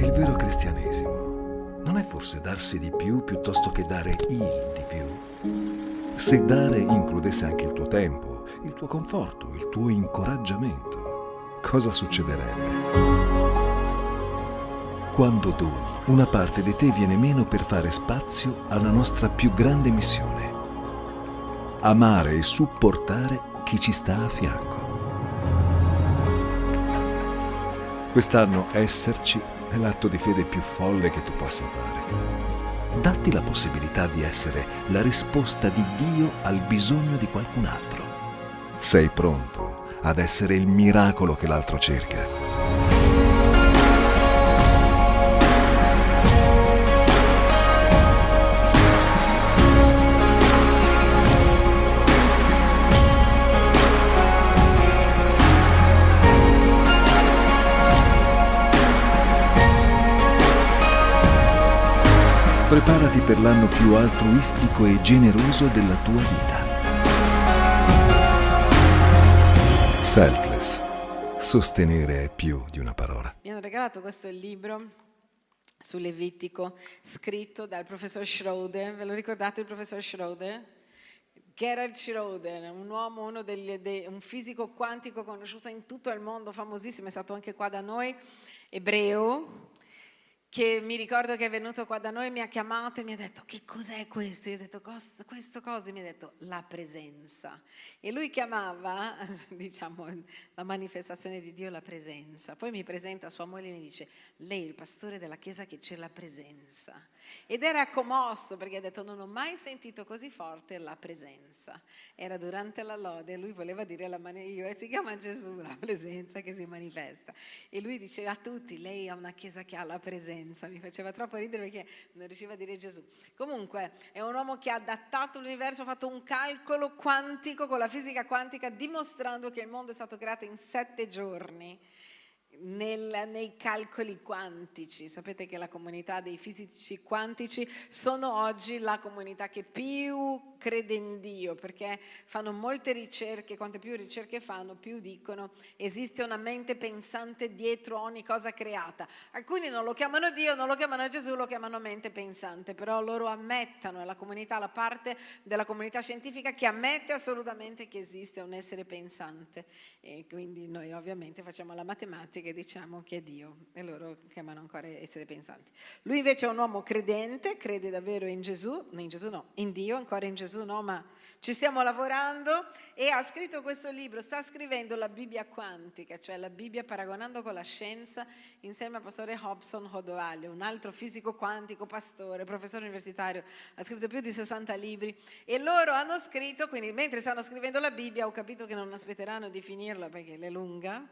Il vero cristianesimo non è forse darsi di più piuttosto che dare il di più? Se dare includesse anche il tuo tempo, il tuo conforto, il tuo incoraggiamento, cosa succederebbe? Quando doni, una parte di te viene meno per fare spazio alla nostra più grande missione. Amare e supportare chi ci sta a fianco. Quest'anno esserci è l'atto di fede più folle che tu possa fare. Datti la possibilità di essere la risposta di Dio al bisogno di qualcun altro. Sei pronto ad essere il miracolo che l'altro cerca. Preparati per l'anno più altruistico e generoso della tua vita. Selfless. Sostenere è più di una parola. Mi hanno regalato questo libro su Levitico, scritto dal professor Schroeder. Ve lo ricordate il professor Schroeder? Gerhard Schroeder, un uomo, uno degli, de, un fisico quantico conosciuto in tutto il mondo, famosissimo, è stato anche qua da noi, ebreo, che mi ricordo che è venuto qua da noi, mi ha chiamato e mi ha detto che cos'è questo? Io ho detto questo cosa? Mi ha detto la presenza. E lui chiamava, diciamo, la manifestazione di Dio la presenza. Poi mi presenta sua moglie e mi dice, lei è il pastore della chiesa che c'è la presenza. Ed era commosso perché ha detto non ho mai sentito così forte la presenza. Era durante la lode e lui voleva dire la mano io e si chiama Gesù la presenza che si manifesta. E lui diceva a tutti lei ha una chiesa che ha la presenza. Mi faceva troppo ridere perché non riusciva a dire Gesù. Comunque è un uomo che ha adattato l'universo, ha fatto un calcolo quantico con la fisica quantica dimostrando che il mondo è stato creato in sette giorni nel, nei calcoli quantici. Sapete che la comunità dei fisici quantici sono oggi la comunità che più crede in Dio, perché fanno molte ricerche, quante più ricerche fanno, più dicono esiste una mente pensante dietro ogni cosa creata. Alcuni non lo chiamano Dio, non lo chiamano Gesù, lo chiamano mente pensante, però loro ammettono, è la comunità, la parte della comunità scientifica che ammette assolutamente che esiste un essere pensante e quindi noi ovviamente facciamo la matematica e diciamo che è Dio e loro chiamano ancora essere pensanti. Lui invece è un uomo credente, crede davvero in Gesù, in Gesù no, in Dio, ancora in Gesù no, ma ci stiamo lavorando e ha scritto questo libro, sta scrivendo la Bibbia quantica, cioè la Bibbia paragonando con la scienza insieme al pastore Hobson Hodoaglio, un altro fisico quantico, pastore, professore universitario, ha scritto più di 60 libri e loro hanno scritto, quindi mentre stanno scrivendo la Bibbia ho capito che non aspetteranno di finirla perché è lunga,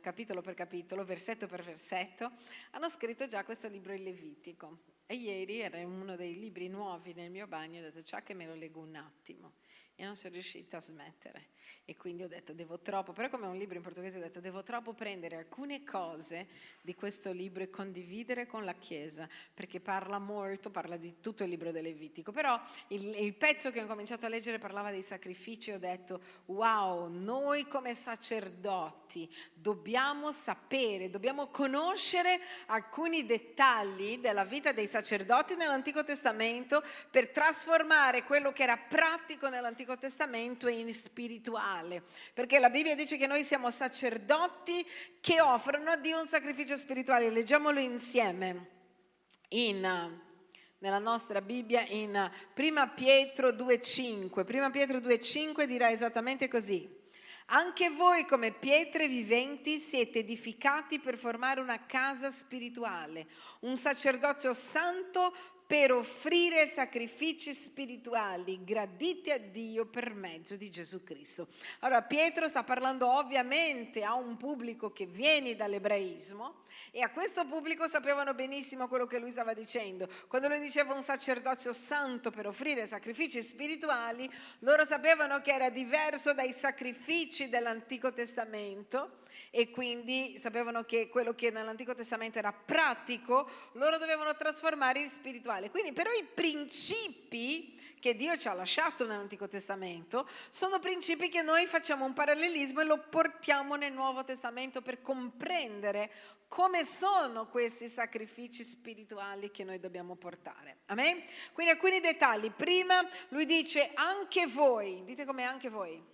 capitolo per capitolo, versetto per versetto, hanno scritto già questo libro in Levitico. E ieri era uno dei libri nuovi nel mio bagno, ho detto ciao che me lo leggo un attimo e non sono riuscita a smettere e quindi ho detto devo troppo, però come è un libro in portoghese ho detto devo troppo prendere alcune cose di questo libro e condividere con la Chiesa, perché parla molto, parla di tutto il libro del Levitico, però il, il pezzo che ho cominciato a leggere parlava dei sacrifici e ho detto wow, noi come sacerdoti dobbiamo sapere, dobbiamo conoscere alcuni dettagli della vita dei sacerdoti nell'Antico Testamento per trasformare quello che era pratico nell'Antico Testamento in spirituale male, perché la Bibbia dice che noi siamo sacerdoti che offrono a Dio un sacrificio spirituale. Leggiamolo insieme in, nella nostra Bibbia in 1 Pietro 2,5. 1 Pietro 2,5 dirà esattamente così. Anche voi come pietre viventi siete edificati per formare una casa spirituale, un sacerdozio santo per offrire sacrifici spirituali graditi a Dio per mezzo di Gesù Cristo. Allora Pietro sta parlando ovviamente a un pubblico che viene dall'ebraismo e a questo pubblico sapevano benissimo quello che lui stava dicendo. Quando lui diceva un sacerdozio santo per offrire sacrifici spirituali, loro sapevano che era diverso dai sacrifici dell'Antico Testamento e quindi sapevano che quello che nell'Antico Testamento era pratico, loro dovevano trasformare in spirituale. Quindi però i principi che Dio ci ha lasciato nell'Antico Testamento, sono principi che noi facciamo un parallelismo e lo portiamo nel Nuovo Testamento per comprendere come sono questi sacrifici spirituali che noi dobbiamo portare. Amen? Quindi alcuni dettagli. Prima lui dice anche voi, dite come anche voi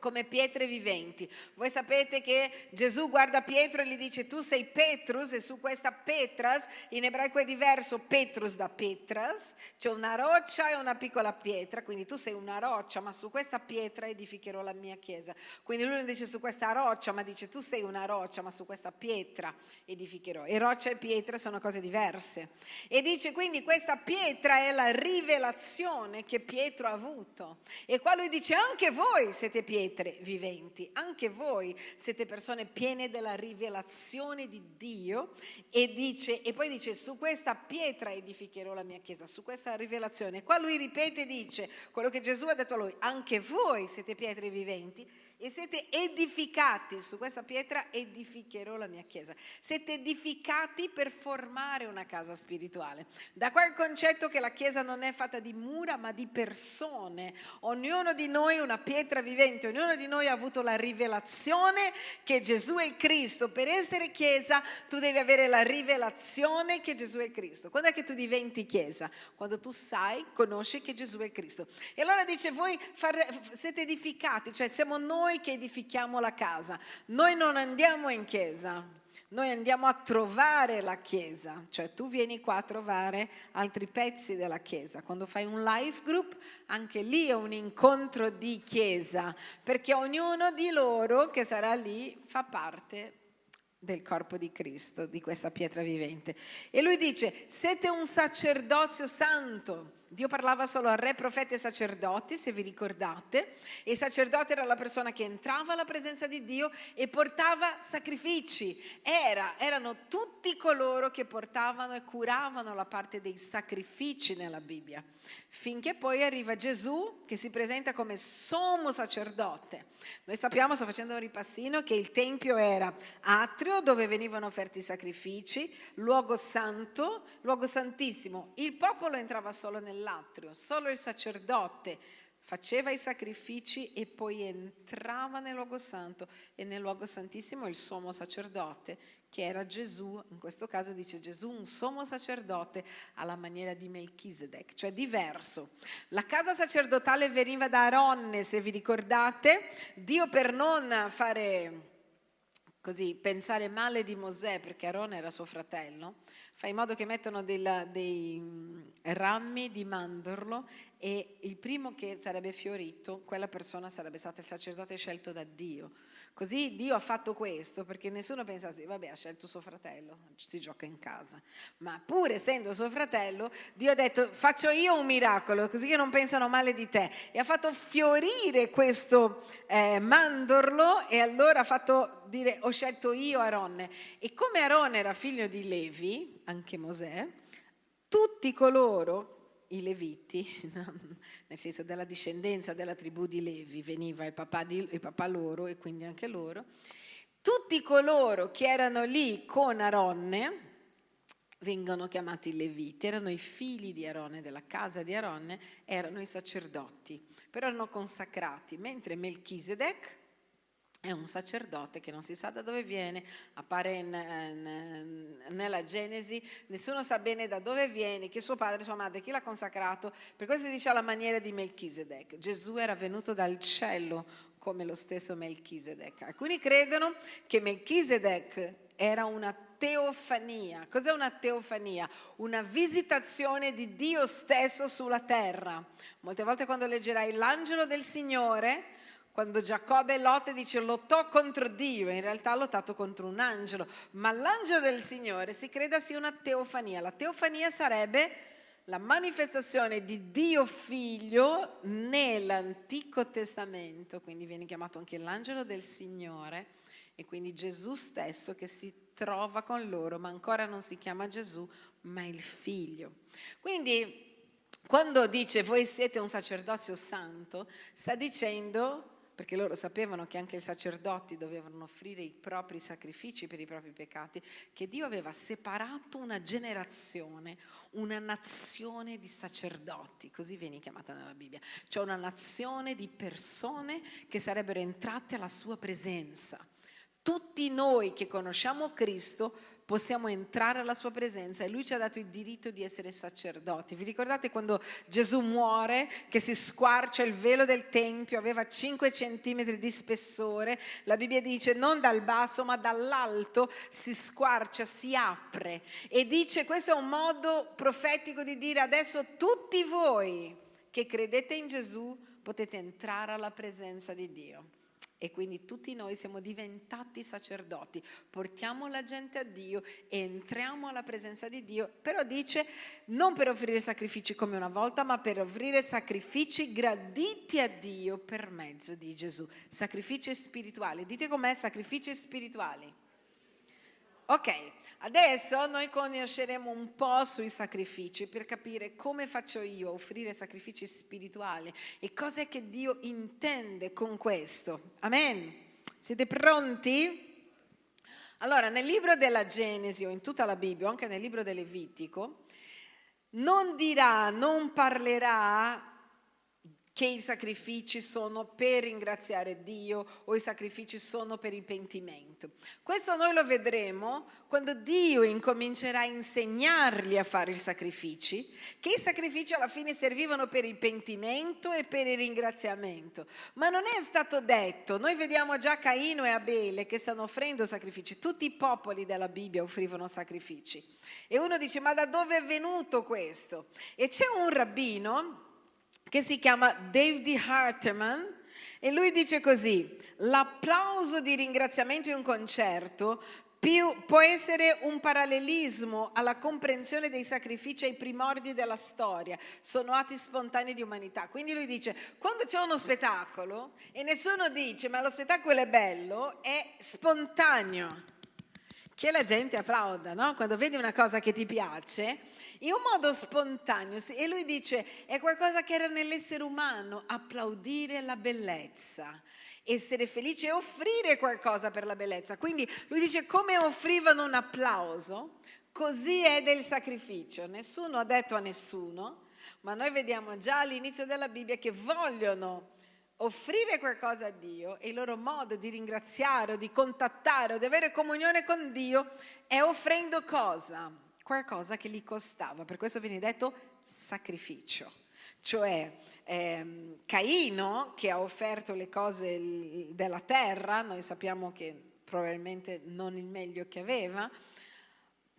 come pietre viventi. Voi sapete che Gesù guarda Pietro e gli dice tu sei Petrus e su questa Petras, in ebraico è diverso Petrus da Petras, c'è una roccia e una piccola pietra, quindi tu sei una roccia, ma su questa pietra edificherò la mia chiesa. Quindi lui non dice su questa roccia, ma dice tu sei una roccia, ma su questa pietra edificherò. E roccia e pietra sono cose diverse. E dice quindi questa pietra è la rivelazione che Pietro ha avuto. E qua lui dice anche voi siete pietre pietre viventi. Anche voi siete persone piene della rivelazione di Dio e, dice, e poi dice su questa pietra edificherò la mia chiesa, su questa rivelazione. Qua lui ripete e dice quello che Gesù ha detto a lui, anche voi siete pietre viventi e siete edificati, su questa pietra edificherò la mia chiesa. Siete edificati per formare una casa spirituale. Da qua il concetto che la chiesa non è fatta di mura ma di persone. Ognuno di noi è una pietra vivente, ognuno di noi ha avuto la rivelazione che Gesù è Cristo. Per essere chiesa tu devi avere la rivelazione che Gesù è Cristo. Quando è che tu diventi chiesa? Quando tu sai, conosci che Gesù è Cristo. E allora dice voi fare, siete edificati, cioè siamo noi noi che edifichiamo la casa, noi non andiamo in chiesa, noi andiamo a trovare la chiesa, cioè tu vieni qua a trovare altri pezzi della chiesa. Quando fai un life group, anche lì è un incontro di chiesa, perché ognuno di loro che sarà lì fa parte del corpo di Cristo, di questa pietra vivente. E lui dice, siete un sacerdozio santo Dio parlava solo a re, profeti e sacerdoti, se vi ricordate, e il sacerdote era la persona che entrava alla presenza di Dio e portava sacrifici. Era, erano tutti coloro che portavano e curavano la parte dei sacrifici nella Bibbia, finché poi arriva Gesù che si presenta come sommo sacerdote. Noi sappiamo, sto facendo un ripassino, che il Tempio era atrio dove venivano offerti i sacrifici, luogo santo, luogo santissimo. Il popolo entrava solo nel nell'atrio, solo il sacerdote faceva i sacrifici e poi entrava nel luogo santo. E nel luogo santissimo il sommo sacerdote che era Gesù, in questo caso dice Gesù, un sommo sacerdote alla maniera di Melchizedek, cioè diverso. La casa sacerdotale veniva da Aronne, se vi ricordate, Dio per non fare così pensare male di Mosè, perché Aaron era suo fratello, fa in modo che mettano dei, dei mm, rami di mandorlo e il primo che sarebbe fiorito, quella persona sarebbe stata il sacerdote scelto da Dio. Così Dio ha fatto questo perché nessuno pensa sì, vabbè, ha scelto suo fratello, si gioca in casa. Ma pur essendo suo fratello, Dio ha detto faccio io un miracolo, così che non pensano male di te. E ha fatto fiorire questo eh, mandorlo e allora ha fatto dire ho scelto io Aronne. E come Aronne era figlio di Levi, anche Mosè, tutti coloro i Leviti, nel senso della discendenza della tribù di Levi, veniva il papà, di, il papà loro e quindi anche loro, tutti coloro che erano lì con Aronne vengono chiamati Leviti, erano i figli di Aronne, della casa di Aronne, erano i sacerdoti, però erano consacrati, mentre Melchisedec è un sacerdote che non si sa da dove viene, appare in, in, nella Genesi, nessuno sa bene da dove viene, chi è suo padre, sua madre, chi l'ha consacrato, per questo si dice alla maniera di Melchisedec. Gesù era venuto dal cielo come lo stesso Melchisedec. Alcuni credono che Melchisedec era una teofania. Cos'è una teofania? Una visitazione di Dio stesso sulla terra. Molte volte quando leggerai l'angelo del Signore, quando Giacobbe Lotte dice lottò contro Dio, in realtà ha lottato contro un angelo, ma l'angelo del Signore si crede sia una teofania. La teofania sarebbe la manifestazione di Dio figlio nell'Antico Testamento, quindi viene chiamato anche l'angelo del Signore e quindi Gesù stesso che si trova con loro, ma ancora non si chiama Gesù, ma il figlio. Quindi quando dice voi siete un sacerdozio santo, sta dicendo perché loro sapevano che anche i sacerdoti dovevano offrire i propri sacrifici per i propri peccati, che Dio aveva separato una generazione, una nazione di sacerdoti, così viene chiamata nella Bibbia, cioè una nazione di persone che sarebbero entrate alla sua presenza. Tutti noi che conosciamo Cristo possiamo entrare alla sua presenza e lui ci ha dato il diritto di essere sacerdoti. Vi ricordate quando Gesù muore, che si squarcia il velo del Tempio, aveva 5 centimetri di spessore, la Bibbia dice non dal basso ma dall'alto si squarcia, si apre e dice questo è un modo profetico di dire adesso tutti voi che credete in Gesù potete entrare alla presenza di Dio. E quindi tutti noi siamo diventati sacerdoti, portiamo la gente a Dio, entriamo alla presenza di Dio, però dice non per offrire sacrifici come una volta, ma per offrire sacrifici graditi a Dio per mezzo di Gesù. Sacrifici spirituali. Dite com'è sacrifici spirituali. Ok, Adesso noi conosceremo un po' sui sacrifici per capire come faccio io a offrire sacrifici spirituali e cosa è che Dio intende con questo. Amen. Siete pronti? Allora, nel libro della Genesi o in tutta la Bibbia, anche nel libro del Levitico, non dirà, non parlerà che i sacrifici sono per ringraziare Dio o i sacrifici sono per il pentimento. Questo noi lo vedremo quando Dio incomincerà a insegnargli a fare i sacrifici, che i sacrifici alla fine servivano per il pentimento e per il ringraziamento. Ma non è stato detto, noi vediamo già Caino e Abele che stanno offrendo sacrifici, tutti i popoli della Bibbia offrivano sacrifici. E uno dice, ma da dove è venuto questo? E c'è un rabbino che si chiama David Harteman e lui dice così, l'applauso di ringraziamento in un concerto più, può essere un parallelismo alla comprensione dei sacrifici ai primordi della storia, sono atti spontanei di umanità. Quindi lui dice, quando c'è uno spettacolo e nessuno dice ma lo spettacolo è bello, è spontaneo, che la gente applauda, no? Quando vedi una cosa che ti piace, in un modo spontaneo. E lui dice, è qualcosa che era nell'essere umano, applaudire la bellezza, essere felice e offrire qualcosa per la bellezza. Quindi lui dice, come offrivano un applauso, così è del sacrificio. Nessuno ha detto a nessuno, ma noi vediamo già all'inizio della Bibbia che vogliono offrire qualcosa a Dio e il loro modo di ringraziare o di contattare o di avere comunione con Dio è offrendo cosa? qualcosa che gli costava, per questo viene detto sacrificio. Cioè ehm, Caino che ha offerto le cose della terra, noi sappiamo che probabilmente non il meglio che aveva,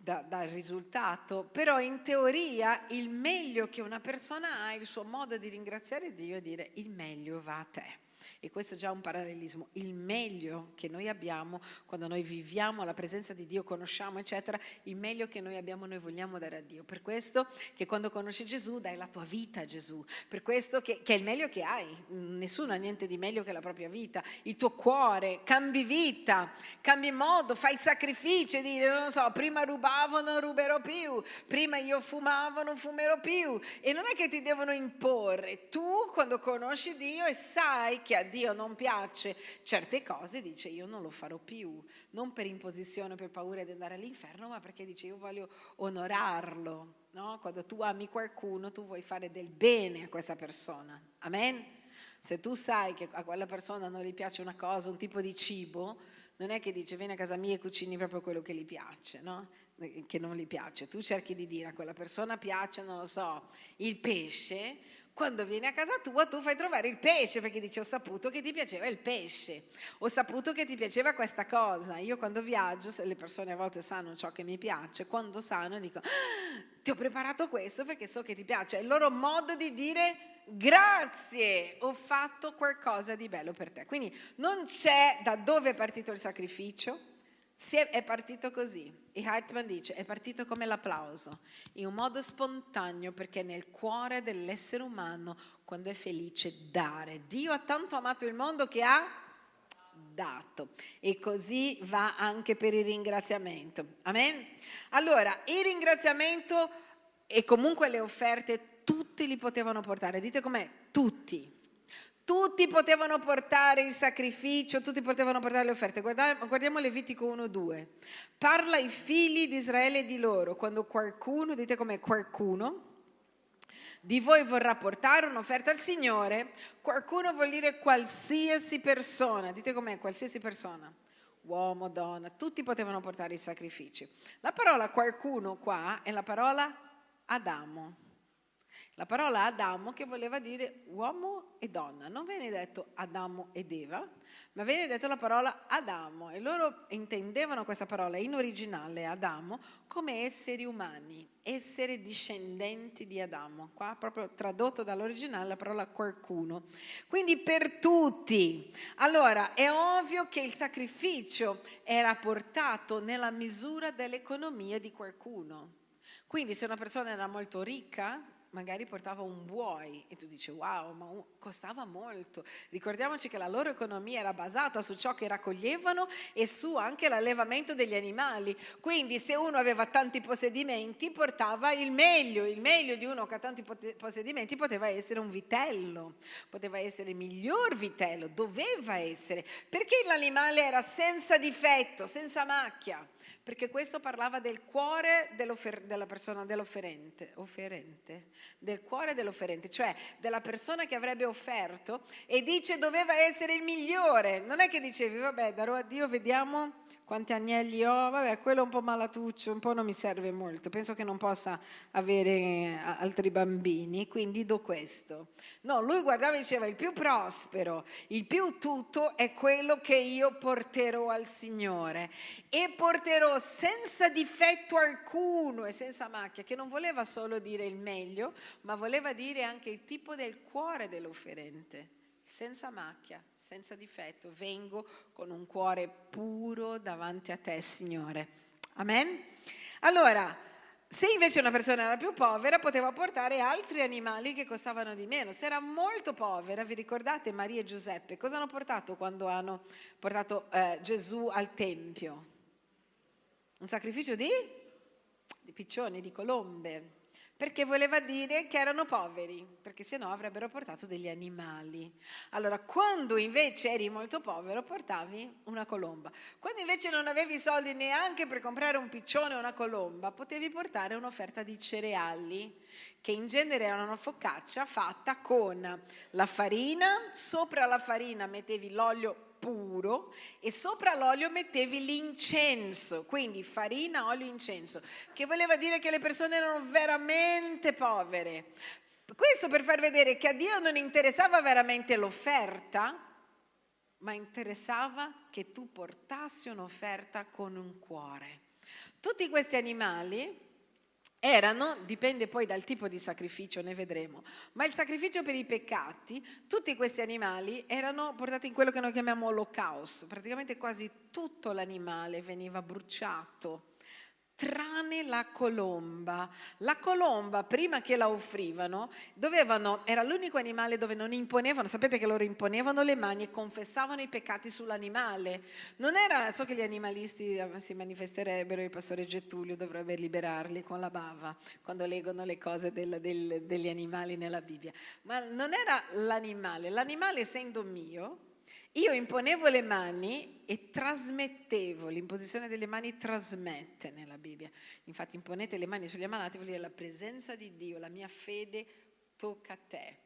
da, dal risultato, però in teoria il meglio che una persona ha, il suo modo di ringraziare Dio è dire il meglio va a te. E questo è già un parallelismo. Il meglio che noi abbiamo quando noi viviamo la presenza di Dio, conosciamo, eccetera, il meglio che noi abbiamo noi vogliamo dare a Dio. Per questo che quando conosci Gesù dai la tua vita a Gesù. Per questo che, che è il meglio che hai. Nessuno ha niente di meglio che la propria vita. Il tuo cuore, cambi vita, cambi modo, fai sacrifici, dire, non so, prima rubavo, non ruberò più, prima io fumavo, non fumerò più. E non è che ti devono imporre. Tu quando conosci Dio e sai che a Dio non piace certe cose, dice io non lo farò più, non per imposizione, per paura di andare all'inferno, ma perché dice io voglio onorarlo. No? Quando tu ami qualcuno, tu vuoi fare del bene a questa persona. Amen? Se tu sai che a quella persona non gli piace una cosa, un tipo di cibo, non è che dice vieni a casa mia e cucini proprio quello che gli piace, no? che non gli piace. Tu cerchi di dire a quella persona piace, non lo so, il pesce, quando vieni a casa tua tu fai trovare il pesce perché dici ho saputo che ti piaceva il pesce, ho saputo che ti piaceva questa cosa. Io quando viaggio, le persone a volte sanno ciò che mi piace, quando sanno dico ah, ti ho preparato questo perché so che ti piace. È il loro modo di dire grazie, ho fatto qualcosa di bello per te. Quindi non c'è da dove è partito il sacrificio, è partito così. E Hartman dice, è partito come l'applauso, in un modo spontaneo perché nel cuore dell'essere umano, quando è felice, dare. Dio ha tanto amato il mondo che ha dato. E così va anche per il ringraziamento. Amen? Allora, il ringraziamento e comunque le offerte tutti li potevano portare. Dite com'è? Tutti. Tutti potevano portare il sacrificio, tutti potevano portare le offerte. Guardiamo, guardiamo Levitico 1-2. Parla ai figli di Israele di loro. Quando qualcuno, dite come qualcuno, di voi vorrà portare un'offerta al Signore, qualcuno vuol dire qualsiasi persona. Dite com'è qualsiasi persona. Uomo, donna, tutti potevano portare i sacrifici. La parola qualcuno qua è la parola Adamo. La parola Adamo che voleva dire uomo e donna, non viene detto Adamo ed Eva, ma viene detto la parola Adamo e loro intendevano questa parola in originale Adamo come esseri umani, esseri discendenti di Adamo. Qua proprio tradotto dall'originale la parola qualcuno. Quindi per tutti. Allora è ovvio che il sacrificio era portato nella misura dell'economia di qualcuno. Quindi se una persona era molto ricca, magari portava un buoi e tu dici wow, ma costava molto. Ricordiamoci che la loro economia era basata su ciò che raccoglievano e su anche l'allevamento degli animali. Quindi se uno aveva tanti possedimenti portava il meglio, il meglio di uno che ha tanti possedimenti poteva essere un vitello, poteva essere il miglior vitello, doveva essere, perché l'animale era senza difetto, senza macchia perché questo parlava del cuore della persona, dell'offerente, offerente, del cuore dell'offerente, cioè della persona che avrebbe offerto e dice doveva essere il migliore. Non è che dicevi, vabbè, darò a Dio, vediamo quanti agnelli ho, vabbè, quello è un po' malatuccio, un po' non mi serve molto, penso che non possa avere eh, altri bambini, quindi do questo. No, lui guardava e diceva, il più prospero, il più tutto è quello che io porterò al Signore e porterò senza difetto alcuno e senza macchia, che non voleva solo dire il meglio, ma voleva dire anche il tipo del cuore dell'offerente senza macchia, senza difetto, vengo con un cuore puro davanti a te, Signore. Amen? Allora, se invece una persona era più povera, poteva portare altri animali che costavano di meno. Se era molto povera, vi ricordate Maria e Giuseppe, cosa hanno portato quando hanno portato eh, Gesù al Tempio? Un sacrificio di? di piccioni, di colombe perché voleva dire che erano poveri, perché se no avrebbero portato degli animali. Allora, quando invece eri molto povero, portavi una colomba. Quando invece non avevi soldi neanche per comprare un piccione o una colomba, potevi portare un'offerta di cereali, che in genere era una focaccia fatta con la farina, sopra la farina mettevi l'olio puro e sopra l'olio mettevi l'incenso, quindi farina, olio, incenso, che voleva dire che le persone erano veramente povere. Questo per far vedere che a Dio non interessava veramente l'offerta, ma interessava che tu portassi un'offerta con un cuore. Tutti questi animali erano, dipende poi dal tipo di sacrificio, ne vedremo, ma il sacrificio per i peccati, tutti questi animali erano portati in quello che noi chiamiamo olocausto, praticamente quasi tutto l'animale veniva bruciato tranne la colomba. La colomba, prima che la offrivano, dovevano, era l'unico animale dove non imponevano, sapete che loro imponevano le mani e confessavano i peccati sull'animale. Non era, so che gli animalisti eh, si manifesterebbero, il pastore Gettulio dovrebbe liberarli con la bava quando leggono le cose del, del, degli animali nella Bibbia, ma non era l'animale, l'animale essendo mio, io imponevo le mani e trasmettevo, l'imposizione delle mani trasmette nella Bibbia. Infatti imponete le mani sugli ammalati vuol dire la presenza di Dio, la mia fede tocca a te.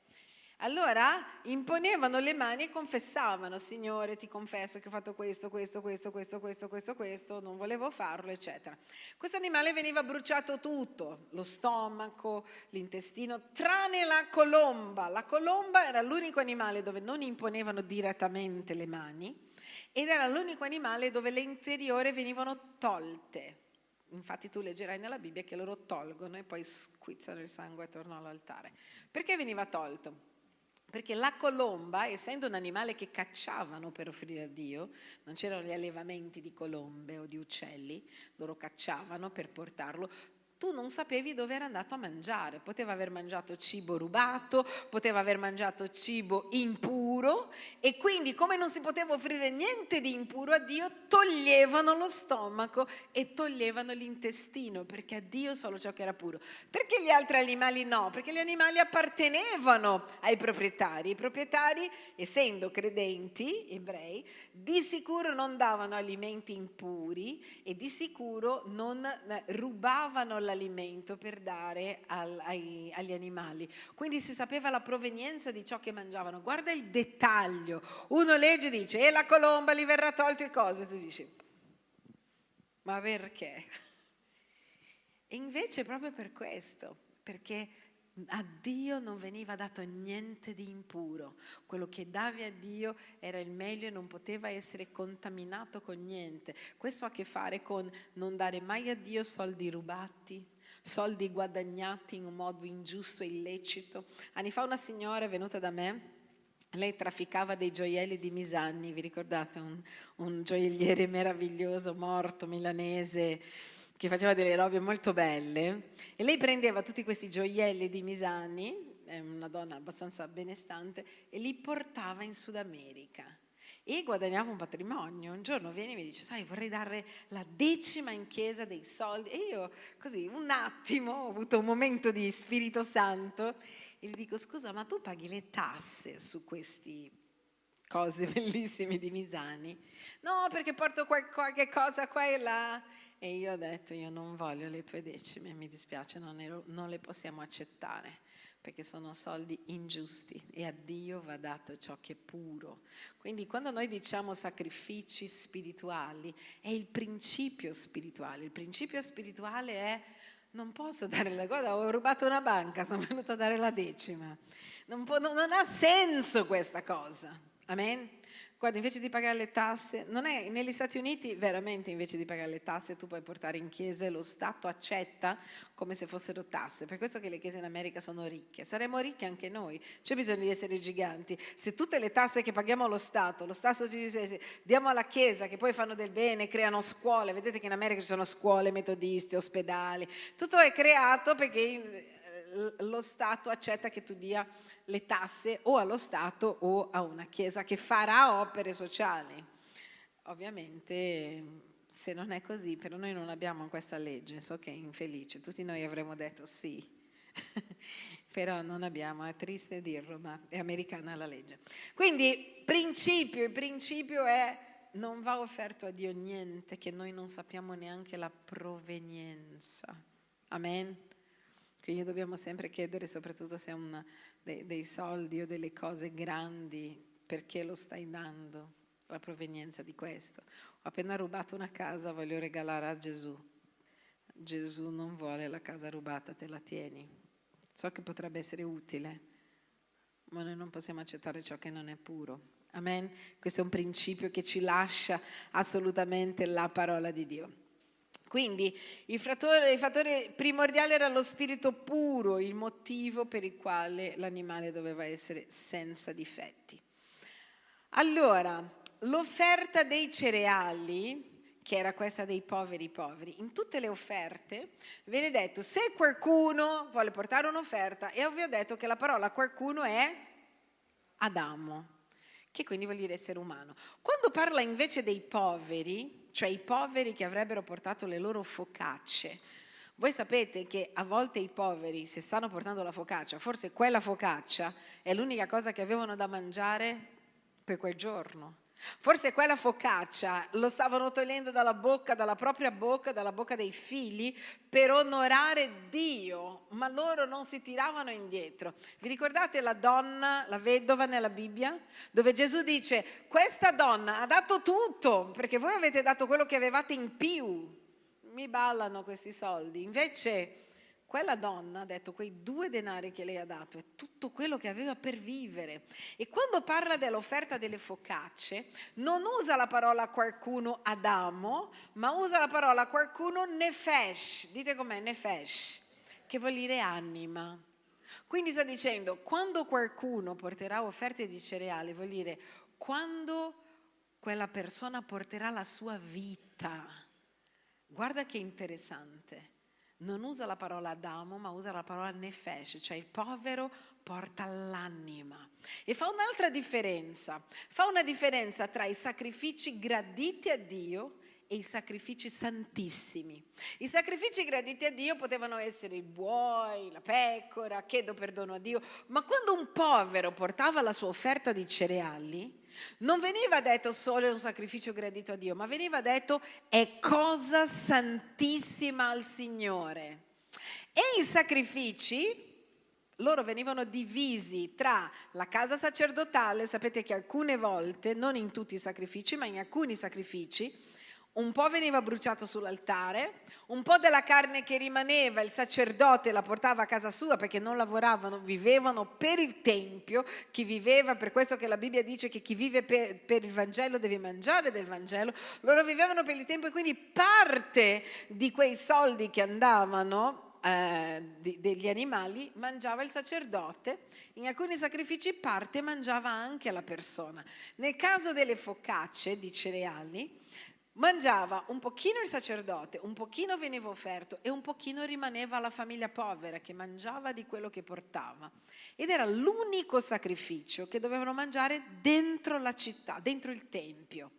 Allora imponevano le mani e confessavano, Signore ti confesso che ho fatto questo, questo, questo, questo, questo, questo, questo, non volevo farlo, eccetera. Questo animale veniva bruciato tutto, lo stomaco, l'intestino, tranne la colomba. La colomba era l'unico animale dove non imponevano direttamente le mani ed era l'unico animale dove le interiore venivano tolte. Infatti tu leggerai nella Bibbia che loro tolgono e poi squizzano il sangue attorno all'altare. Perché veniva tolto? Perché la colomba, essendo un animale che cacciavano per offrire a Dio, non c'erano gli allevamenti di colombe o di uccelli, loro cacciavano per portarlo, tu non sapevi dove era andato a mangiare. Poteva aver mangiato cibo rubato, poteva aver mangiato cibo impuro e quindi come non si poteva offrire niente di impuro a Dio, toglievano lo stomaco e toglievano l'intestino, perché a Dio solo ciò che era puro. Perché gli altri animali no? Perché gli animali appartenevano ai proprietari. I proprietari, essendo credenti, ebrei, di sicuro non davano alimenti impuri e di sicuro non eh, rubavano l'alimento per dare al, ai, agli animali. Quindi si sapeva la provenienza di ciò che mangiavano. Guarda il dettaglio. Uno legge e dice, e la colomba gli verrà tolto e cose. Tu dici, ma perché? E invece proprio per questo, perché a Dio non veniva dato niente di impuro. Quello che davi a Dio era il meglio e non poteva essere contaminato con niente. Questo ha a che fare con non dare mai a Dio soldi rubati, soldi guadagnati in un modo ingiusto e illecito. Anni fa una signora è venuta da me. Lei trafficava dei gioielli di Misanni, vi ricordate? Un, un gioielliere meraviglioso, morto, milanese, che faceva delle robe molto belle e lei prendeva tutti questi gioielli di Misani, è una donna abbastanza benestante, e li portava in Sud America e guadagnava un patrimonio. Un giorno viene e mi dice, sai, vorrei dare la decima in chiesa dei soldi. E io così un attimo ho avuto un momento di Spirito Santo e gli dico, scusa, ma tu paghi le tasse su questi cose bellissime di Misani? No, perché porto qualche cosa qua e là. E io ho detto, io non voglio le tue decime, mi dispiace, non, ero, non le possiamo accettare perché sono soldi ingiusti e a Dio va dato ciò che è puro. Quindi quando noi diciamo sacrifici spirituali, è il principio spirituale. Il principio spirituale è non posso dare la cosa, ho rubato una banca, sono venuta a dare la decima. Non, può, non, non ha senso questa cosa. Amen? Guarda, invece di pagare le tasse, non è, negli Stati Uniti veramente invece di pagare le tasse tu puoi portare in chiesa e lo Stato accetta come se fossero tasse. Per questo che le chiese in America sono ricche. Saremo ricche anche noi, c'è bisogno di essere giganti. Se tutte le tasse che paghiamo allo Stato, lo Stato ci dice diamo alla chiesa che poi fanno del bene, creano scuole, vedete che in America ci sono scuole metodiste, ospedali, tutto è creato perché lo Stato accetta che tu dia le tasse o allo Stato o a una chiesa che farà opere sociali. Ovviamente se non è così, però noi non abbiamo questa legge, so che è infelice, tutti noi avremmo detto sì, però non abbiamo, è triste dirlo, ma è americana la legge. Quindi principio, il principio è non va offerto a Dio niente che noi non sappiamo neanche la provenienza. Amen. Quindi dobbiamo sempre chiedere, soprattutto se è una dei, dei soldi o delle cose grandi, perché lo stai dando, la provenienza di questo. Ho appena rubato una casa, voglio regalare a Gesù. Gesù non vuole la casa rubata, te la tieni. So che potrebbe essere utile, ma noi non possiamo accettare ciò che non è puro. Amen? Questo è un principio che ci lascia assolutamente la parola di Dio. Quindi il fattore, il fattore, primordiale era lo spirito puro, il motivo per il quale l'animale doveva essere senza difetti. Allora, l'offerta dei cereali, che era questa dei poveri poveri, in tutte le offerte viene detto se qualcuno vuole portare un'offerta, e vi ho detto che la parola qualcuno è Adamo, che quindi vuol dire essere umano. Quando parla invece dei poveri, cioè i poveri che avrebbero portato le loro focacce. Voi sapete che a volte i poveri, se stanno portando la focaccia, forse quella focaccia è l'unica cosa che avevano da mangiare per quel giorno. Forse quella focaccia lo stavano togliendo dalla bocca, dalla propria bocca, dalla bocca dei figli per onorare Dio, ma loro non si tiravano indietro. Vi ricordate la donna, la vedova nella Bibbia? Dove Gesù dice, questa donna ha dato tutto, perché voi avete dato quello che avevate in più. Mi ballano questi soldi. Invece quella donna ha detto quei due denari che lei ha dato è tutto quello che aveva per vivere. E quando parla dell'offerta delle focacce, non usa la parola qualcuno Adamo, ma usa la parola qualcuno Nefesh. Dite com'è Nefesh, che vuol dire anima. Quindi sta dicendo, quando qualcuno porterà offerte di cereali, vuol dire quando quella persona porterà la sua vita. Guarda che interessante non usa la parola Adamo, ma usa la parola Nefesh, cioè il povero porta l'anima. E fa un'altra differenza, fa una differenza tra i sacrifici graditi a Dio e i sacrifici santissimi. I sacrifici graditi a Dio potevano essere il buoi, la pecora, chiedo perdono a Dio, ma quando un povero portava la sua offerta di cereali, non veniva detto solo un sacrificio gradito a Dio, ma veniva detto è cosa santissima al Signore. E i sacrifici loro venivano divisi tra la casa sacerdotale, sapete che alcune volte, non in tutti i sacrifici, ma in alcuni sacrifici, un po' veniva bruciato sull'altare, un po' della carne che rimaneva il sacerdote la portava a casa sua perché non lavoravano, vivevano per il Tempio, chi viveva, per questo che la Bibbia dice che chi vive per, per il Vangelo deve mangiare del Vangelo, loro vivevano per il Tempio e quindi parte di quei soldi che andavano eh, degli animali mangiava il sacerdote, in alcuni sacrifici parte mangiava anche la persona. Nel caso delle focacce di cereali, Mangiava un pochino il sacerdote, un pochino veniva offerto e un pochino rimaneva alla famiglia povera che mangiava di quello che portava. Ed era l'unico sacrificio che dovevano mangiare dentro la città, dentro il tempio.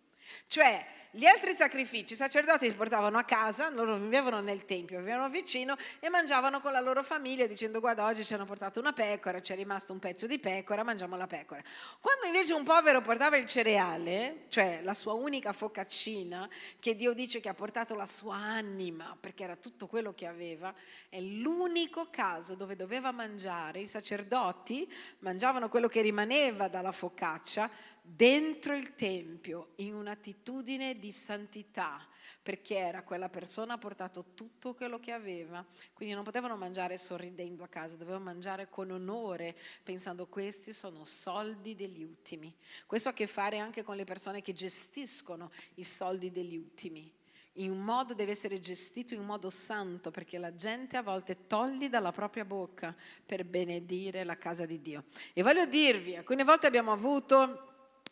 Cioè, gli altri sacrifici, i sacerdoti li portavano a casa, loro vivevano nel tempio, vivevano vicino e mangiavano con la loro famiglia dicendo guarda oggi ci hanno portato una pecora, c'è rimasto un pezzo di pecora, mangiamo la pecora. Quando invece un povero portava il cereale, cioè la sua unica focaccina, che Dio dice che ha portato la sua anima perché era tutto quello che aveva, è l'unico caso dove doveva mangiare, i sacerdoti mangiavano quello che rimaneva dalla focaccia, dentro il Tempio in un'attitudine di santità, perché era quella persona ha portato tutto quello che aveva, quindi non potevano mangiare sorridendo a casa, dovevano mangiare con onore, pensando questi sono soldi degli ultimi. Questo ha a che fare anche con le persone che gestiscono i soldi degli ultimi. In un modo deve essere gestito in un modo santo, perché la gente a volte toglie dalla propria bocca per benedire la casa di Dio. E voglio dirvi, alcune volte abbiamo avuto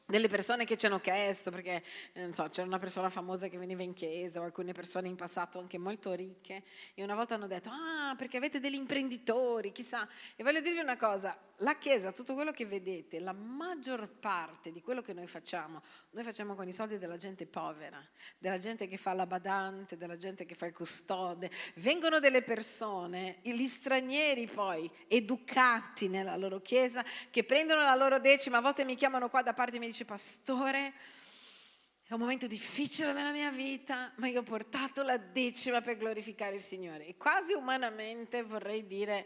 delle persone che ci hanno chiesto, perché eh, so, c'era una persona famosa che veniva in chiesa o alcune persone in passato anche molto ricche e una volta hanno detto, ah perché avete degli imprenditori, chissà. E voglio dirvi una cosa, la chiesa, tutto quello che vedete, la maggior parte di quello che noi facciamo, noi facciamo con i soldi della gente povera, della gente che fa la badante, della gente che fa il custode. Vengono delle persone, gli stranieri poi, educati nella loro chiesa, che prendono la loro decima, a volte mi chiamano qua da parte e mi dice pastore, è un momento difficile nella mia vita, ma io ho portato la decima per glorificare il Signore. E quasi umanamente vorrei dire,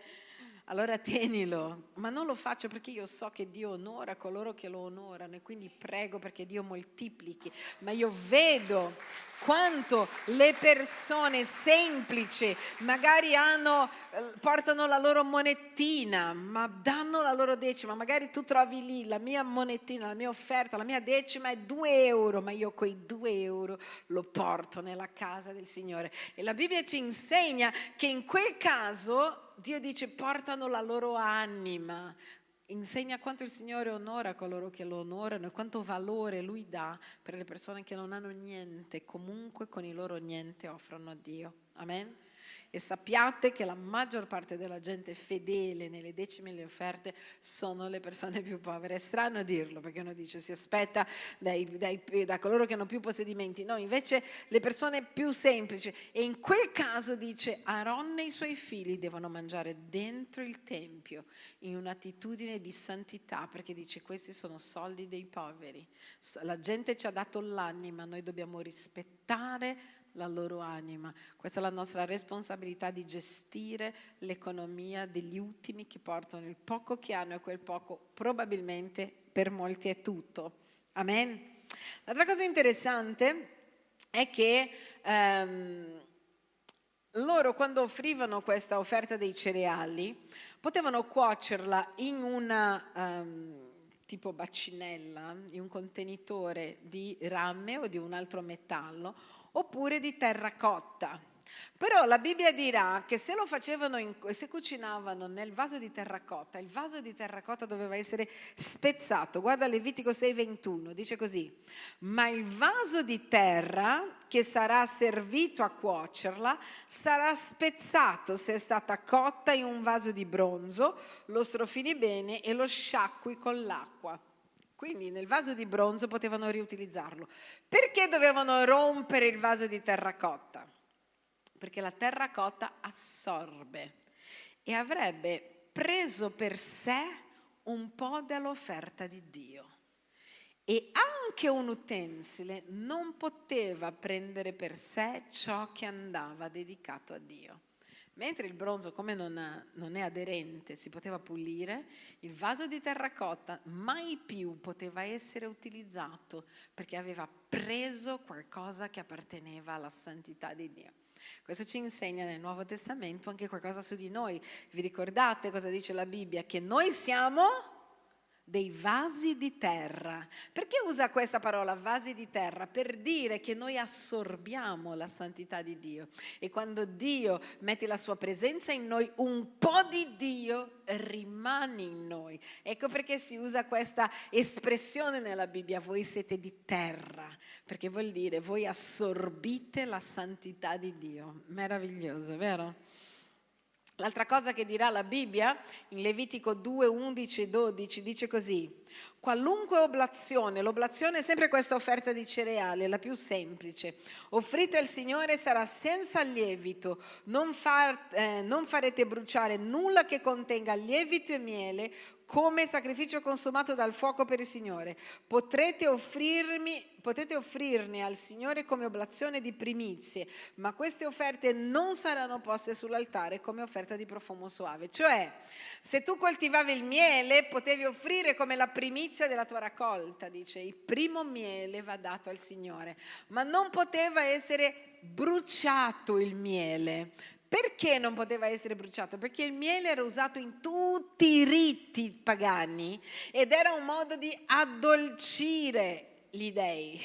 allora tenilo, ma non lo faccio perché io so che Dio onora coloro che lo onorano e quindi prego perché Dio moltiplichi, ma io vedo quanto le persone semplici magari hanno, eh, portano la loro monettina, ma danno la loro decima, magari tu trovi lì la mia monettina, la mia offerta, la mia decima è 2 euro, ma io quei 2 euro lo porto nella casa del Signore. E la Bibbia ci insegna che in quel caso Dio dice portano la loro anima, insegna quanto il Signore onora coloro che lo onorano e quanto valore Lui dà per le persone che non hanno niente, comunque con il loro niente offrono a Dio. Amen e sappiate che la maggior parte della gente fedele nelle decime e le offerte sono le persone più povere. È strano dirlo perché uno dice si aspetta dai, dai, da coloro che hanno più possedimenti, no, invece le persone più semplici. E in quel caso dice Aaron e i suoi figli devono mangiare dentro il Tempio in un'attitudine di santità perché dice questi sono soldi dei poveri. La gente ci ha dato l'anima, noi dobbiamo rispettare la loro anima. Questa è la nostra responsabilità di gestire l'economia degli ultimi che portano il poco che hanno e quel poco probabilmente per molti è tutto. Amen. L'altra cosa interessante è che ehm, loro quando offrivano questa offerta dei cereali potevano cuocerla in una... Um, tipo bacinella, in un contenitore di rame o di un altro metallo, oppure di terracotta. Però la Bibbia dirà che se lo facevano, in, se cucinavano nel vaso di terracotta, il vaso di terracotta doveva essere spezzato. Guarda Levitico 6:21, dice così, ma il vaso di terra che sarà servito a cuocerla sarà spezzato se è stata cotta in un vaso di bronzo, lo strofini bene e lo sciacqui con l'acqua. Quindi nel vaso di bronzo potevano riutilizzarlo. Perché dovevano rompere il vaso di terracotta? Perché la terracotta assorbe e avrebbe preso per sé un po' dell'offerta di Dio. E anche un utensile non poteva prendere per sé ciò che andava dedicato a Dio. Mentre il bronzo, come non, non, è aderente, si poteva pulire, il vaso di terracotta mai più poteva essere utilizzato perché aveva preso qualcosa che apparteneva alla santità di Dio. Questo ci insegna nel Nuovo Testamento anche qualcosa su di noi. Vi ricordate cosa dice la Bibbia? Che noi siamo dei vasi di terra. Perché usa questa parola vasi di terra? Per dire che noi assorbiamo la santità di Dio e quando Dio mette la sua presenza in noi, un po' di Dio rimane in noi. Ecco perché si usa questa espressione nella Bibbia, voi siete di terra, perché vuol dire voi assorbite la santità di Dio. Meraviglioso, vero? L'altra cosa che dirà la Bibbia in Levitico 2, 11 e 12 dice così, qualunque oblazione, l'oblazione è sempre questa offerta di cereali, la più semplice, offrite al Signore sarà senza lievito, non, far, eh, non farete bruciare nulla che contenga lievito e miele, come sacrificio consumato dal fuoco per il Signore. Potrete, potete offrirne al Signore come oblazione di primizie, ma queste offerte non saranno poste sull'altare come offerta di profumo suave. Cioè, se tu coltivavi il miele, potevi offrire come la primizia della tua raccolta, dice, il primo miele va dato al Signore, ma non poteva essere bruciato il miele, perché non poteva essere bruciato? Perché il miele era usato in tutti i riti pagani ed era un modo di addolcire gli dei.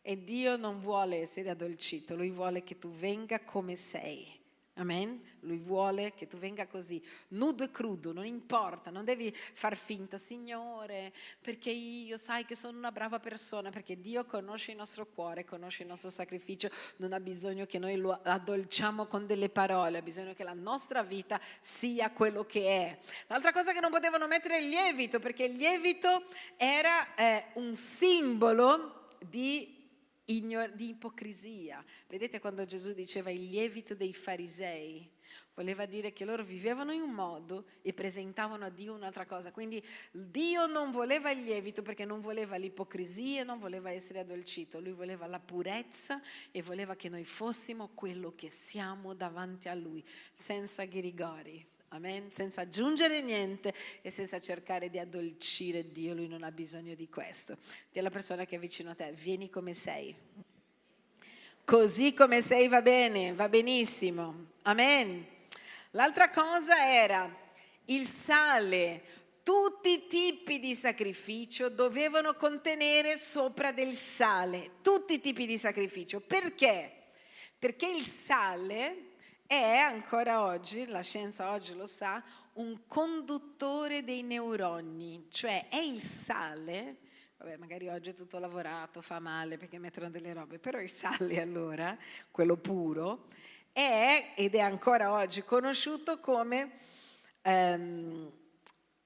E Dio non vuole essere addolcito, Lui vuole che tu venga come sei. Amen? Lui vuole che tu venga così, nudo e crudo, non importa, non devi far finta, Signore, perché io sai che sono una brava persona, perché Dio conosce il nostro cuore, conosce il nostro sacrificio, non ha bisogno che noi lo addolciamo con delle parole, ha bisogno che la nostra vita sia quello che è. L'altra cosa che non potevano mettere è il lievito, perché il lievito era eh, un simbolo di di ipocrisia. Vedete quando Gesù diceva il lievito dei farisei? Voleva dire che loro vivevano in un modo e presentavano a Dio un'altra cosa. Quindi Dio non voleva il lievito perché non voleva l'ipocrisia, non voleva essere addolcito. Lui voleva la purezza e voleva che noi fossimo quello che siamo davanti a Lui, senza ghirigori. Amen? Senza aggiungere niente e senza cercare di addolcire Dio, lui non ha bisogno di questo. Dì alla persona che è vicino a te, vieni come sei. Così come sei va bene, va benissimo. Amen. L'altra cosa era il sale. Tutti i tipi di sacrificio dovevano contenere sopra del sale, tutti i tipi di sacrificio. Perché? Perché il sale è ancora oggi, la scienza oggi lo sa, un conduttore dei neuroni, cioè è il sale, vabbè magari oggi è tutto lavorato, fa male perché mettono delle robe, però il sale allora, quello puro, è ed è ancora oggi conosciuto come um,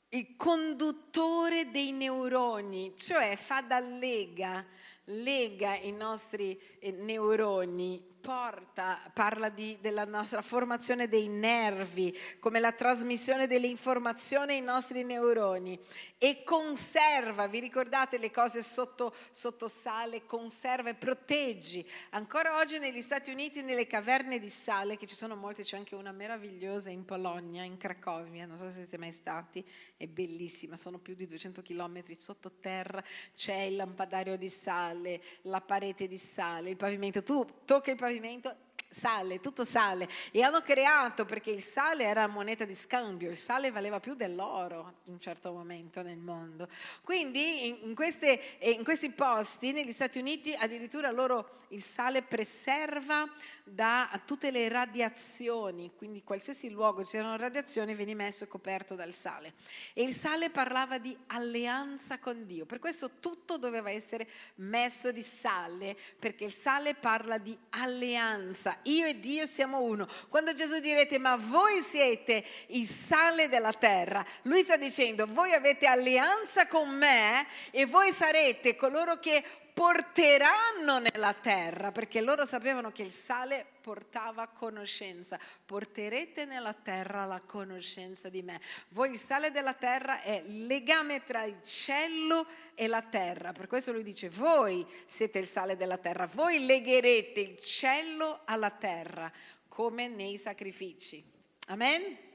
il conduttore dei neuroni, cioè fa da lega, lega i nostri eh, neuroni porta, parla di, della nostra formazione dei nervi, come la trasmissione delle informazioni ai nostri neuroni e conserva, vi ricordate le cose sotto, sotto sale, conserva e proteggi. Ancora oggi negli Stati Uniti, nelle caverne di sale, che ci sono molte, c'è anche una meravigliosa in Polonia, in Cracovia, non so se siete mai stati, è bellissima, sono più di 200 km sottoterra, c'è il lampadario di sale, la parete di sale, il pavimento, tu tocchi il pavimento movimento sale, tutto sale. E hanno creato, perché il sale era moneta di scambio, il sale valeva più dell'oro in un certo momento nel mondo. Quindi in, queste, in questi posti, negli Stati Uniti, addirittura loro il sale preserva da tutte le radiazioni, quindi qualsiasi luogo c'erano radiazioni viene messo e coperto dal sale. E il sale parlava di alleanza con Dio, per questo tutto doveva essere messo di sale, perché il sale parla di alleanza. Io e Dio siamo uno. Quando Gesù direte ma voi siete il sale della terra, lui sta dicendo voi avete alleanza con me e voi sarete coloro che porteranno nella terra, perché loro sapevano che il sale portava conoscenza. Porterete nella terra la conoscenza di me. Voi il sale della terra è legame tra il cielo e la terra. Per questo lui dice, voi siete il sale della terra, voi legherete il cielo alla terra, come nei sacrifici. Amen?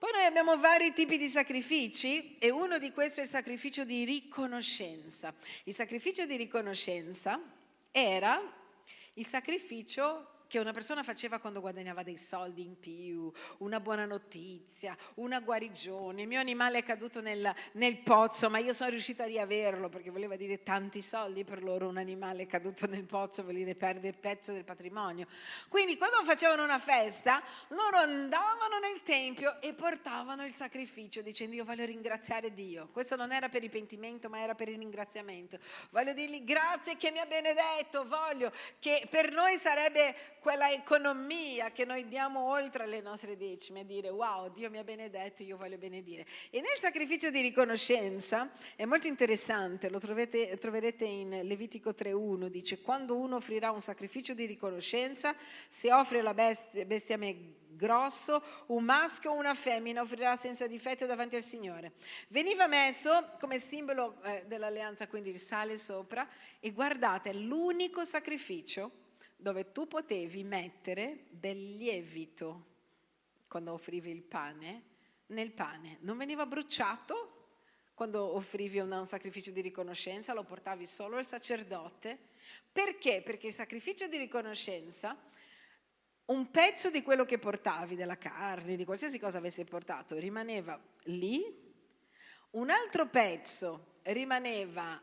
Poi noi abbiamo vari tipi di sacrifici e uno di questi è il sacrificio di riconoscenza. Il sacrificio di riconoscenza era il sacrificio che una persona faceva quando guadagnava dei soldi in più, una buona notizia, una guarigione. Il mio animale è caduto nel, nel pozzo, ma io sono riuscita a riaverlo perché voleva dire tanti soldi per loro. Un animale caduto nel pozzo vuol dire perdere pezzo del patrimonio. Quindi quando facevano una festa, loro andavano nel tempio e portavano il sacrificio dicendo io voglio ringraziare Dio. Questo non era per il pentimento, ma era per il ringraziamento. Voglio dirgli grazie che mi ha benedetto, voglio che per noi sarebbe quella economia che noi diamo oltre le nostre decime, dire wow, Dio mi ha benedetto, io voglio benedire. E nel sacrificio di riconoscenza è molto interessante, lo trovete, troverete in Levitico 3.1, dice quando uno offrirà un sacrificio di riconoscenza, se offre la bestia, bestiame grosso, un maschio o una femmina offrirà senza difetto davanti al Signore. Veniva messo come simbolo eh, dell'alleanza, quindi il sale sopra, e guardate, l'unico sacrificio dove tu potevi mettere del lievito quando offrivi il pane nel pane. Non veniva bruciato quando offrivi un sacrificio di riconoscenza, lo portavi solo al sacerdote. Perché? Perché il sacrificio di riconoscenza, un pezzo di quello che portavi, della carne, di qualsiasi cosa avessi portato, rimaneva lì, un altro pezzo rimaneva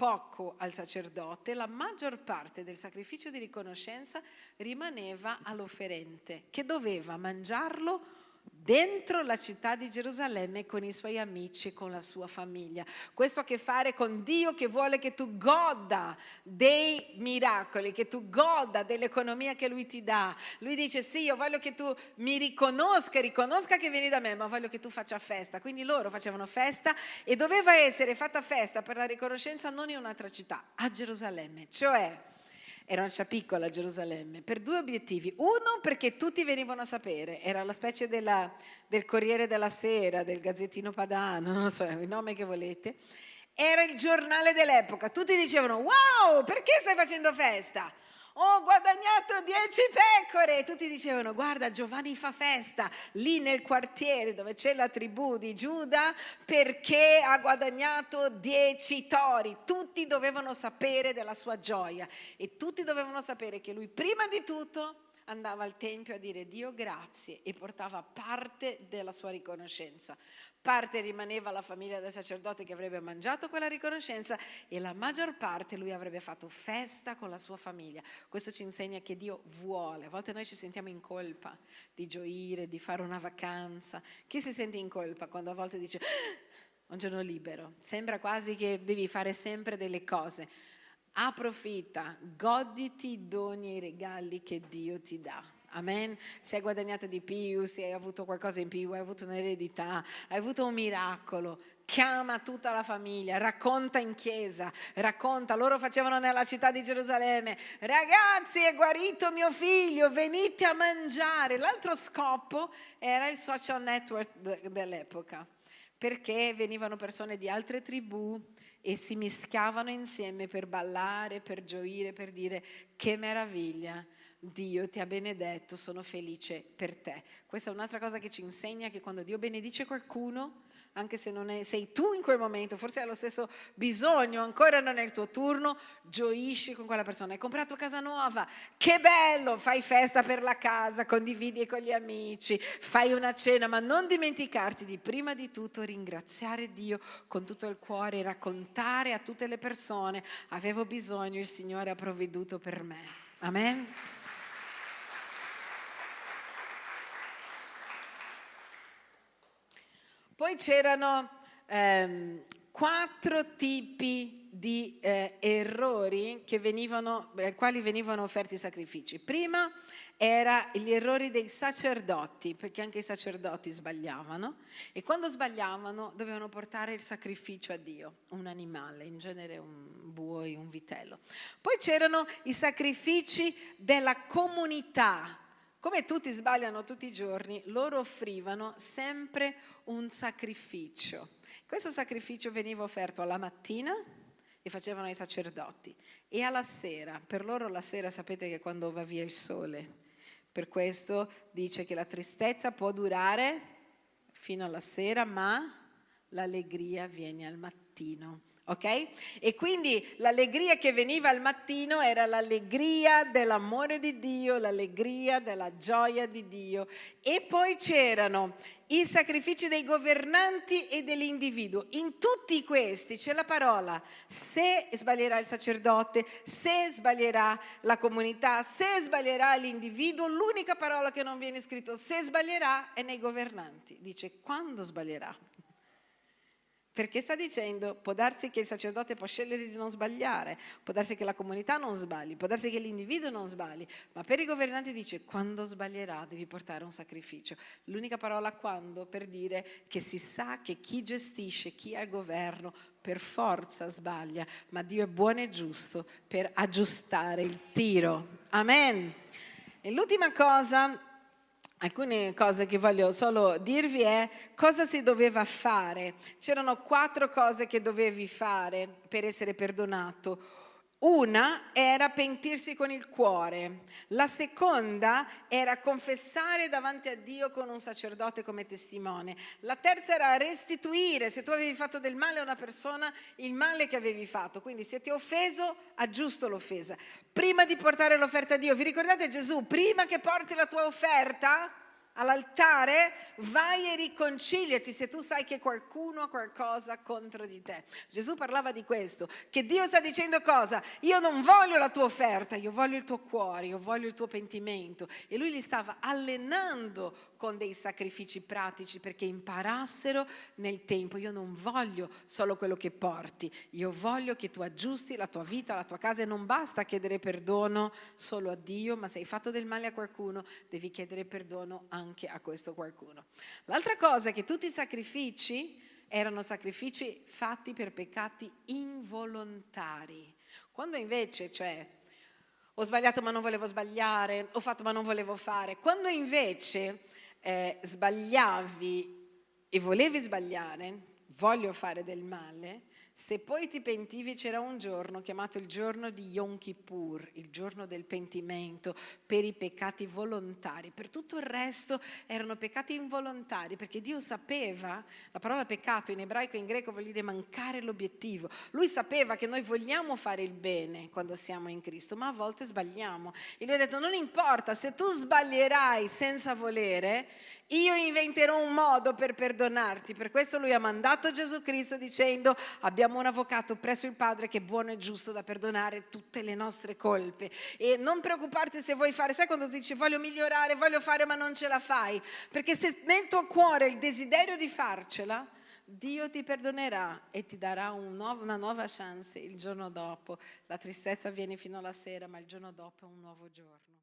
poco al sacerdote, la maggior parte del sacrificio di riconoscenza rimaneva all'offerente, che doveva mangiarlo dentro la città di Gerusalemme con i suoi amici con la sua famiglia. Questo ha a che fare con Dio che vuole che tu goda dei miracoli, che tu goda dell'economia che Lui ti dà. Lui dice sì, io voglio che tu mi riconosca, riconosca che vieni da me, ma voglio che tu faccia festa. Quindi loro facevano festa e doveva essere fatta festa per la riconoscenza non in un'altra città, a Gerusalemme, cioè era una città piccola Gerusalemme, per due obiettivi. Uno perché tutti venivano a sapere, era la specie della, del Corriere della Sera, del Gazzettino Padano, non so, il nome che volete. Era il giornale dell'epoca, tutti dicevano wow, perché stai facendo festa? Ho guadagnato dieci pecore. E tutti dicevano, guarda, Giovanni fa festa lì nel quartiere dove c'è la tribù di Giuda perché ha guadagnato dieci tori. Tutti dovevano sapere della sua gioia e tutti dovevano sapere che lui prima di tutto andava al Tempio a dire Dio grazie e portava parte della sua riconoscenza. Parte rimaneva alla famiglia del sacerdote che avrebbe mangiato quella riconoscenza e la maggior parte lui avrebbe fatto festa con la sua famiglia. Questo ci insegna che Dio vuole. A volte noi ci sentiamo in colpa di gioire, di fare una vacanza. Chi si sente in colpa quando a volte dice ah, un giorno libero? Sembra quasi che devi fare sempre delle cose. Approfitta, goditi i doni e i regali che Dio ti dà. Amen. Se hai guadagnato di più, se hai avuto qualcosa in più, hai avuto un'eredità, hai avuto un miracolo, chiama tutta la famiglia, racconta in chiesa, racconta, loro facevano nella città di Gerusalemme, ragazzi è guarito mio figlio, venite a mangiare. L'altro scopo era il social network dell'epoca, perché venivano persone di altre tribù e si mischiavano insieme per ballare, per gioire, per dire che meraviglia Dio ti ha benedetto, sono felice per te. Questa è un'altra cosa che ci insegna che quando Dio benedice qualcuno, anche se non è, sei tu in quel momento, forse hai lo stesso bisogno, ancora non è il tuo turno, gioisci con quella persona. Hai comprato casa nuova, che bello, fai festa per la casa, condividi con gli amici, fai una cena, ma non dimenticarti di prima di tutto ringraziare Dio con tutto il cuore raccontare a tutte le persone, avevo bisogno, il Signore ha provveduto per me. Amen. Poi c'erano ehm, quattro tipi di eh, errori venivano, ai quali venivano offerti sacrifici. Prima erano gli errori dei sacerdoti, perché anche i sacerdoti sbagliavano e quando sbagliavano dovevano portare il sacrificio a Dio, un animale, in genere un buoi, un vitello. Poi c'erano i sacrifici della comunità, come tutti sbagliano tutti i giorni, loro offrivano sempre un sacrificio. Questo sacrificio veniva offerto alla mattina e facevano i sacerdoti e alla sera. Per loro la sera sapete che quando va via il sole. Per questo dice che la tristezza può durare fino alla sera, ma l'allegria viene al mattino ok? E quindi l'allegria che veniva al mattino era l'allegria dell'amore di Dio, l'allegria della gioia di Dio. E poi c'erano i sacrifici dei governanti e dell'individuo. In tutti questi c'è la parola se sbaglierà il sacerdote, se sbaglierà la comunità, se sbaglierà l'individuo, l'unica parola che non viene scritto se sbaglierà è nei governanti. Dice quando sbaglierà. Perché sta dicendo, può darsi che il sacerdote può scegliere di non sbagliare, può darsi che la comunità non sbagli, può darsi che l'individuo non sbagli, ma per i governanti dice quando sbaglierà devi portare un sacrificio. L'unica parola quando per dire che si sa che chi gestisce, chi è al governo, per forza sbaglia, ma Dio è buono e giusto per aggiustare il tiro. Amen. E l'ultima cosa Alcune cose che voglio solo dirvi è cosa si doveva fare. C'erano quattro cose che dovevi fare per essere perdonato. Una era pentirsi con il cuore, la seconda era confessare davanti a Dio con un sacerdote come testimone, la terza era restituire, se tu avevi fatto del male a una persona, il male che avevi fatto, quindi se ti ha offeso, aggiusto l'offesa. Prima di portare l'offerta a Dio, vi ricordate Gesù, prima che porti la tua offerta, all'altare, vai e riconciliati se tu sai che qualcuno ha qualcosa contro di te. Gesù parlava di questo, che Dio sta dicendo cosa? Io non voglio la tua offerta, io voglio il tuo cuore, io voglio il tuo pentimento. E lui li stava allenando con dei sacrifici pratici perché imparassero nel tempo. Io non voglio solo quello che porti, io voglio che tu aggiusti la tua vita, la tua casa e non basta chiedere perdono solo a Dio, ma se hai fatto del male a qualcuno devi chiedere perdono anche a questo qualcuno. L'altra cosa è che tutti i sacrifici erano sacrifici fatti per peccati involontari. Quando invece, cioè, ho sbagliato ma non volevo sbagliare, ho fatto ma non volevo fare, quando invece eh, sbagliavi e volevi sbagliare, voglio fare del male, se poi ti pentivi c'era un giorno chiamato il giorno di Yom Kippur, il giorno del pentimento per i peccati volontari. Per tutto il resto erano peccati involontari perché Dio sapeva, la parola peccato in ebraico e in greco vuol dire mancare l'obiettivo. Lui sapeva che noi vogliamo fare il bene quando siamo in Cristo, ma a volte sbagliamo. E lui ha detto non importa, se tu sbaglierai senza volere, io inventerò un modo per perdonarti. Per questo lui ha mandato Gesù Cristo dicendo abbiamo un avvocato presso il Padre che è buono e giusto da perdonare tutte le nostre colpe. E non preoccuparti se vuoi fare, sai quando dici voglio migliorare, voglio fare ma non ce la fai? Perché se nel tuo cuore il desiderio di farcela, Dio ti perdonerà e ti darà un nuovo, una nuova chance il giorno dopo. La tristezza viene fino alla sera, ma il giorno dopo è un nuovo giorno.